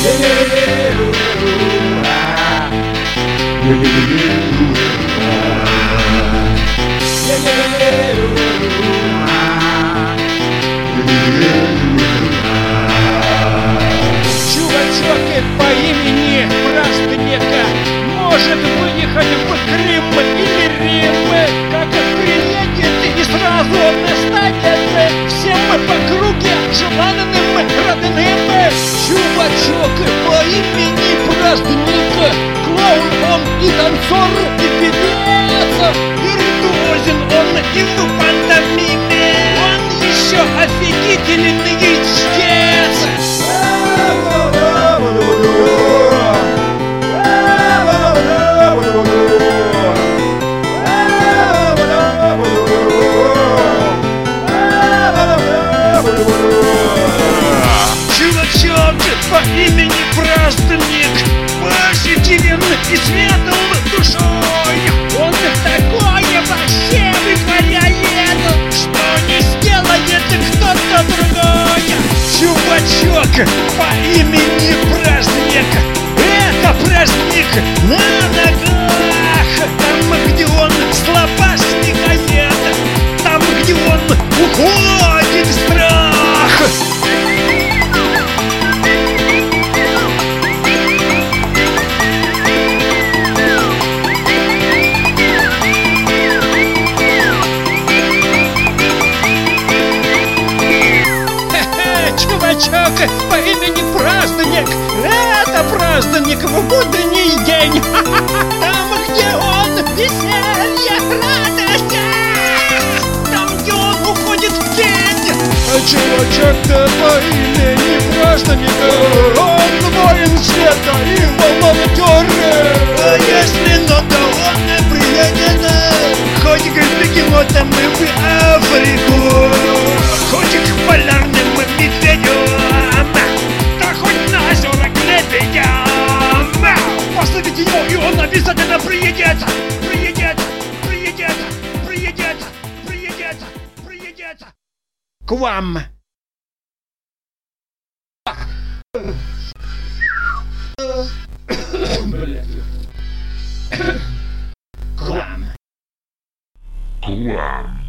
Чувачок по имени Простынека может выехать в Крым клоун он и танцор, и певец, виртуозен он и в пантомиме, он еще офигительный по имени Праздник. Это праздник. на Чувачок по имени Праздник. Это праздник в будний день. Там, где он веселье, радость. А! Там, где он уходит в тень. Чувачок-то по имени Праздник Guam. Guam. Guam.